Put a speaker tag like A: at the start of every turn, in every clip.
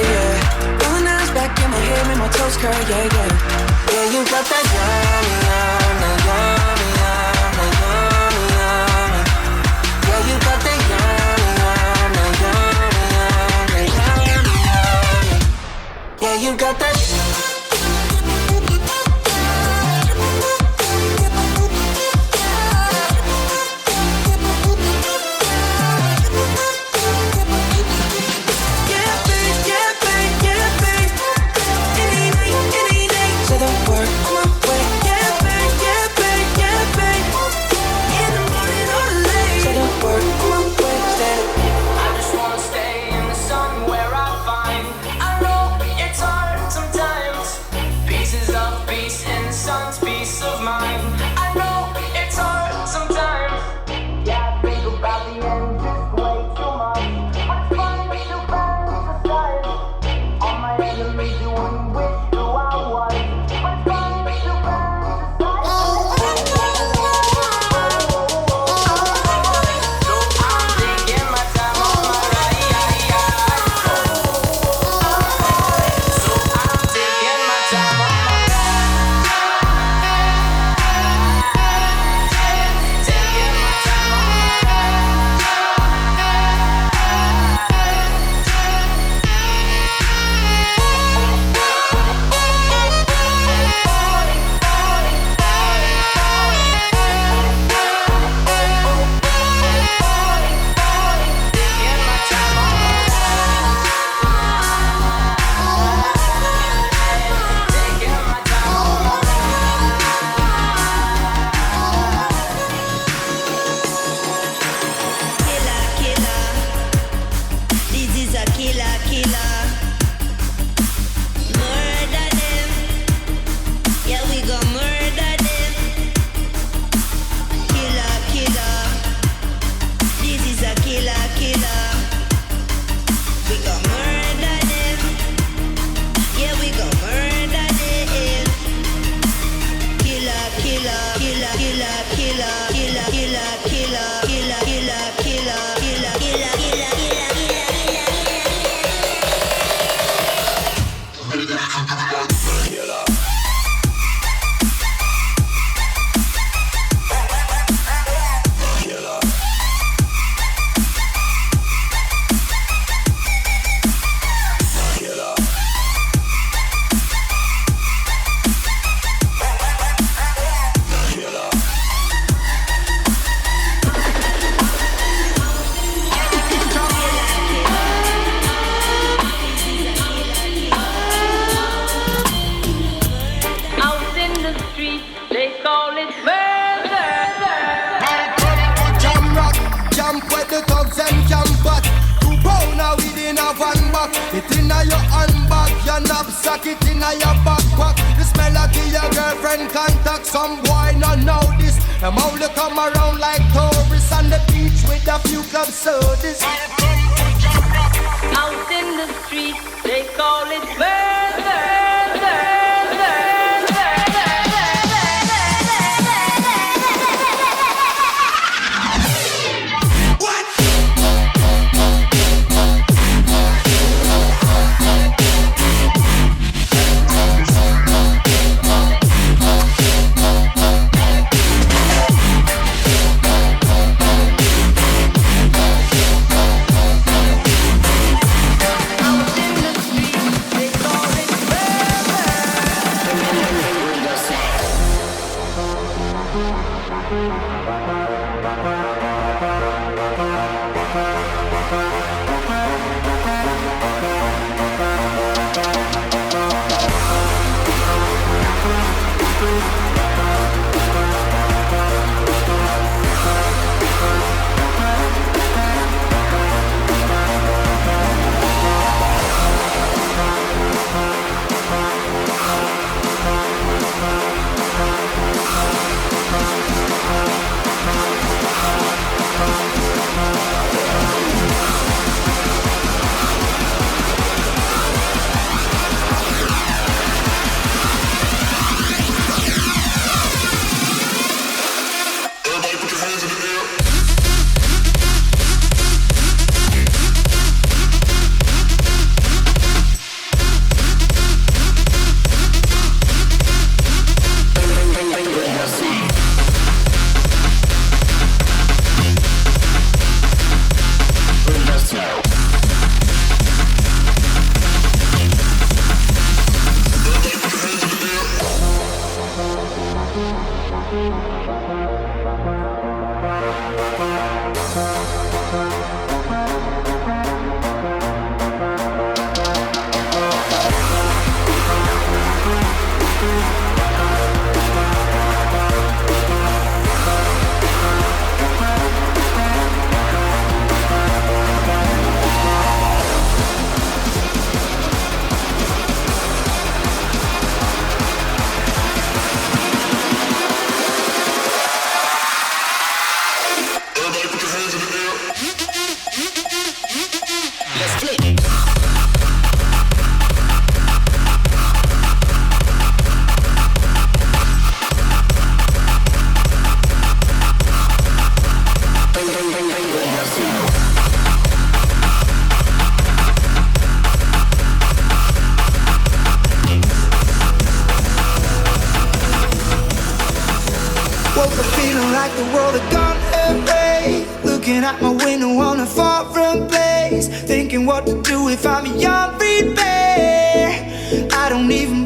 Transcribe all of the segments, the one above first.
A: Yeah, yeah. Eyes back in my head, make my toes curl, yeah, yeah. Yeah, you got that yummy, yum, that yummy, yum, yummy, yummy. Yeah, you got that yummy, yum, that yummy, yum, yummy, yummy. Yeah, you got that.
B: van back. It inna your handbag, your knapsack, it inna your backpack. The This melody your girlfriend contact. Some boy not know this. Them only come around like tourists on the beach with a few club sodas. Out in the street, they call it bird. Thinking what to do if I'm a young baby. I don't
C: even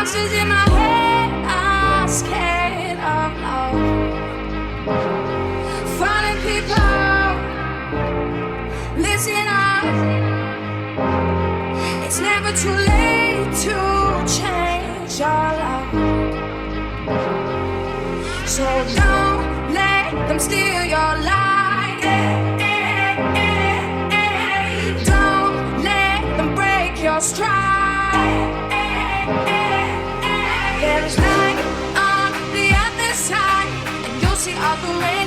C: monsters in my head. I'm scared of love. Funny people, listen up. It's never too late to change your love. So don't let them steal your light. Don't let them break your stride. out the way.